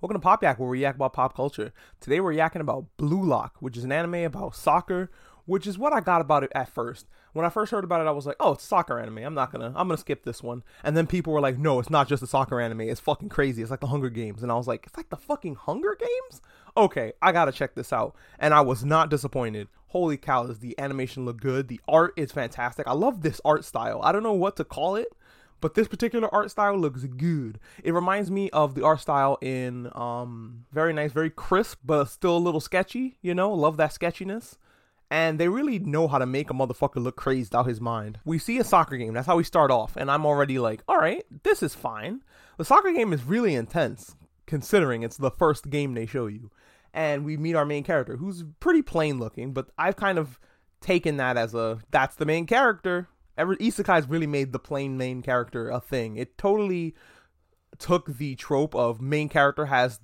Welcome to Pop Yak, where we yak about pop culture. Today we're yakking about Blue Lock, which is an anime about soccer, which is what I got about it at first. When I first heard about it, I was like, "Oh, it's a soccer anime. I'm not gonna, I'm gonna skip this one." And then people were like, "No, it's not just a soccer anime. It's fucking crazy. It's like the Hunger Games." And I was like, "It's like the fucking Hunger Games." Okay, I gotta check this out. And I was not disappointed. Holy cow, does the animation look good? The art is fantastic. I love this art style. I don't know what to call it but this particular art style looks good. It reminds me of the art style in um very nice, very crisp, but still a little sketchy, you know? Love that sketchiness. And they really know how to make a motherfucker look crazed out his mind. We see a soccer game, that's how we start off, and I'm already like, alright, this is fine. The soccer game is really intense, considering it's the first game they show you. And we meet our main character, who's pretty plain looking, but I've kind of taken that as a that's the main character Ever isekai's really made the plain main character a thing. It totally took the trope of main character has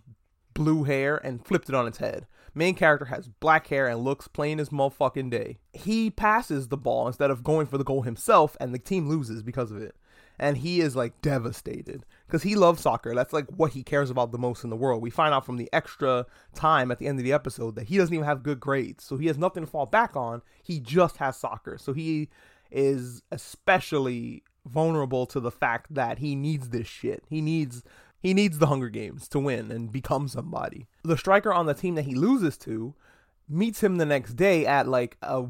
blue hair and flipped it on its head. Main character has black hair and looks plain as motherfucking day. He passes the ball instead of going for the goal himself, and the team loses because of it. And he is like devastated because he loves soccer. That's like what he cares about the most in the world. We find out from the extra time at the end of the episode that he doesn't even have good grades, so he has nothing to fall back on. He just has soccer. So he is especially vulnerable to the fact that he needs this shit. He needs he needs the Hunger Games to win and become somebody. The striker on the team that he loses to meets him the next day at like a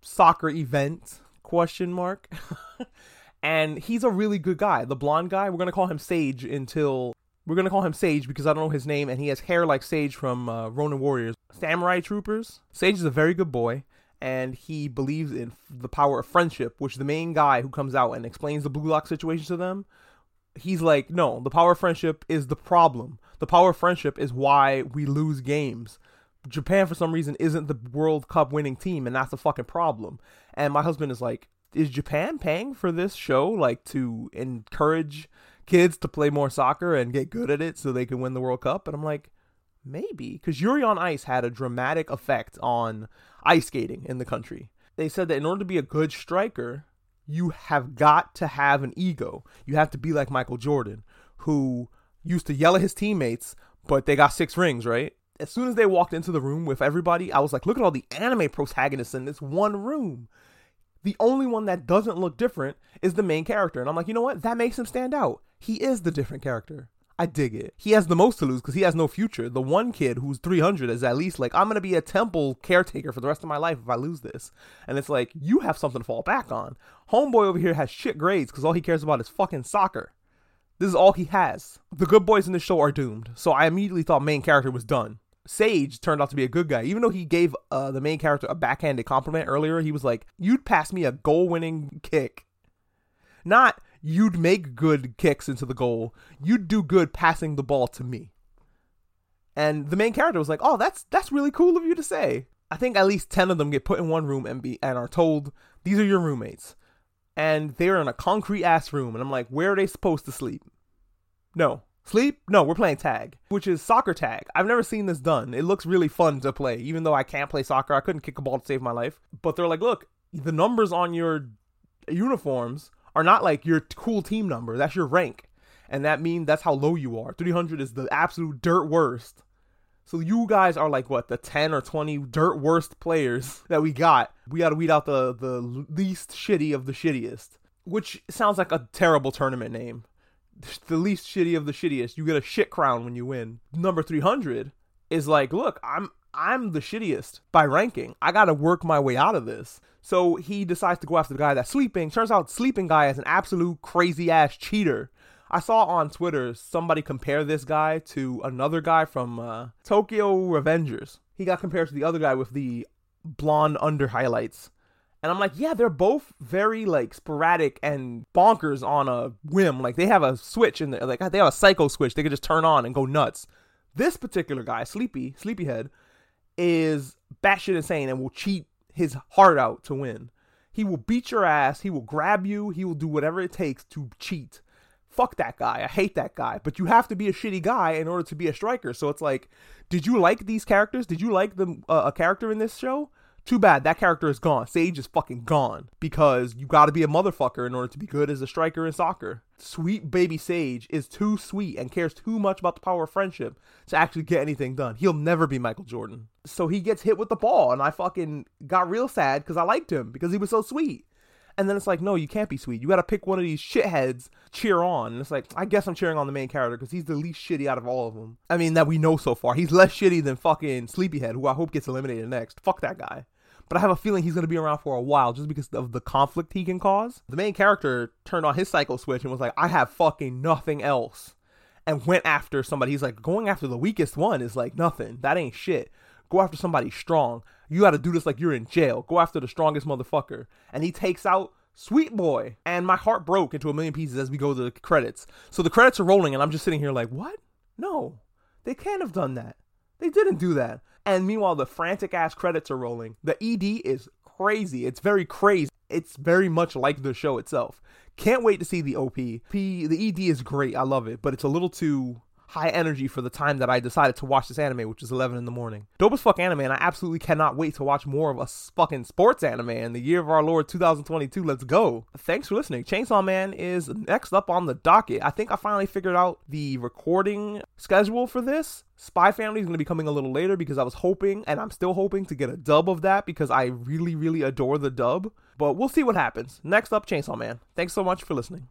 soccer event question mark. and he's a really good guy. The blonde guy, we're going to call him Sage until we're going to call him Sage because I don't know his name and he has hair like Sage from uh, Ronin Warriors. Samurai Troopers. Sage is a very good boy and he believes in the power of friendship, which the main guy who comes out and explains the Blue Lock situation to them, he's like, no, the power of friendship is the problem. The power of friendship is why we lose games. Japan, for some reason, isn't the World Cup winning team, and that's a fucking problem. And my husband is like, is Japan paying for this show, like to encourage kids to play more soccer and get good at it so they can win the World Cup? And I'm like, maybe, because Yuri on Ice had a dramatic effect on ice skating in the country. They said that in order to be a good striker, you have got to have an ego. You have to be like Michael Jordan, who used to yell at his teammates, but they got six rings, right? As soon as they walked into the room with everybody, I was like, look at all the anime protagonists in this one room. The only one that doesn't look different is the main character. And I'm like, you know what? That makes him stand out. He is the different character. I dig it. He has the most to lose because he has no future. The one kid who's 300 is at least like, I'm going to be a temple caretaker for the rest of my life if I lose this. And it's like, you have something to fall back on. Homeboy over here has shit grades because all he cares about is fucking soccer. This is all he has. The good boys in the show are doomed. So I immediately thought main character was done. Sage turned out to be a good guy. Even though he gave uh, the main character a backhanded compliment earlier, he was like, You'd pass me a goal winning kick. Not, you'd make good kicks into the goal. You'd do good passing the ball to me. And the main character was like, "Oh, that's that's really cool of you to say." I think at least 10 of them get put in one room and be and are told, "These are your roommates." And they're in a concrete ass room and I'm like, "Where are they supposed to sleep?" No. Sleep? No, we're playing tag, which is soccer tag. I've never seen this done. It looks really fun to play, even though I can't play soccer. I couldn't kick a ball to save my life. But they're like, look, the numbers on your uniforms are not like your cool team number. That's your rank. And that means that's how low you are. 300 is the absolute dirt worst. So you guys are like what the 10 or 20 dirt worst players that we got. We got to weed out the the least shitty of the shittiest, which sounds like a terrible tournament name. The least shitty of the shittiest. You get a shit crown when you win. Number 300 is like, look, I'm I'm the shittiest by ranking. I got to work my way out of this. So he decides to go after the guy that's sleeping. Turns out sleeping guy is an absolute crazy ass cheater. I saw on Twitter somebody compare this guy to another guy from uh, Tokyo Revengers. He got compared to the other guy with the blonde under highlights. And I'm like, yeah, they're both very like sporadic and bonkers on a whim. Like they have a switch in there, like they have a psycho switch they could just turn on and go nuts. This particular guy, Sleepy, Sleepyhead, is batshit insane and will cheat his heart out to win. He will beat your ass. He will grab you. He will do whatever it takes to cheat. Fuck that guy. I hate that guy. But you have to be a shitty guy in order to be a striker. So it's like, did you like these characters? Did you like the uh, a character in this show? Too bad that character is gone. Sage is fucking gone because you got to be a motherfucker in order to be good as a striker in soccer. Sweet baby Sage is too sweet and cares too much about the power of friendship to actually get anything done. He'll never be Michael Jordan. So he gets hit with the ball, and I fucking got real sad because I liked him because he was so sweet. And then it's like, no, you can't be sweet. You got to pick one of these shitheads, cheer on. And it's like, I guess I'm cheering on the main character because he's the least shitty out of all of them. I mean, that we know so far. He's less shitty than fucking Sleepyhead, who I hope gets eliminated next. Fuck that guy. But I have a feeling he's to be around for a while just because of the conflict he can cause. The main character turned on his cycle switch and was like, I have fucking nothing else. And went after somebody. He's like, going after the weakest one is like nothing. That ain't shit. Go after somebody strong. You got to do this like you're in jail. Go after the strongest motherfucker. And he takes out Sweet Boy. And my heart broke into a million pieces as we go to the credits. So the credits are rolling, and I'm just sitting here like, what? No, they can't have done that. They didn't do that. And meanwhile, the frantic ass credits are rolling. The ED is crazy. It's very crazy. It's very much like the show itself. Can't wait to see the OP. P the ED is great. I love it, but it's a little too high energy for the time that I decided to watch this anime, which is 11 in the morning. Dope as fuck anime, and I absolutely cannot wait to watch more of a fucking sports anime in the year of our Lord 2022. Let's go. Thanks for listening. Chainsaw Man is next up on the docket. I think I finally figured out the recording schedule for this. Spy Family is going to be coming a little later because I was hoping, and I'm still hoping, to get a dub of that because I really, really adore the dub. But we'll see what happens. Next up, Chainsaw Man. Thanks so much for listening.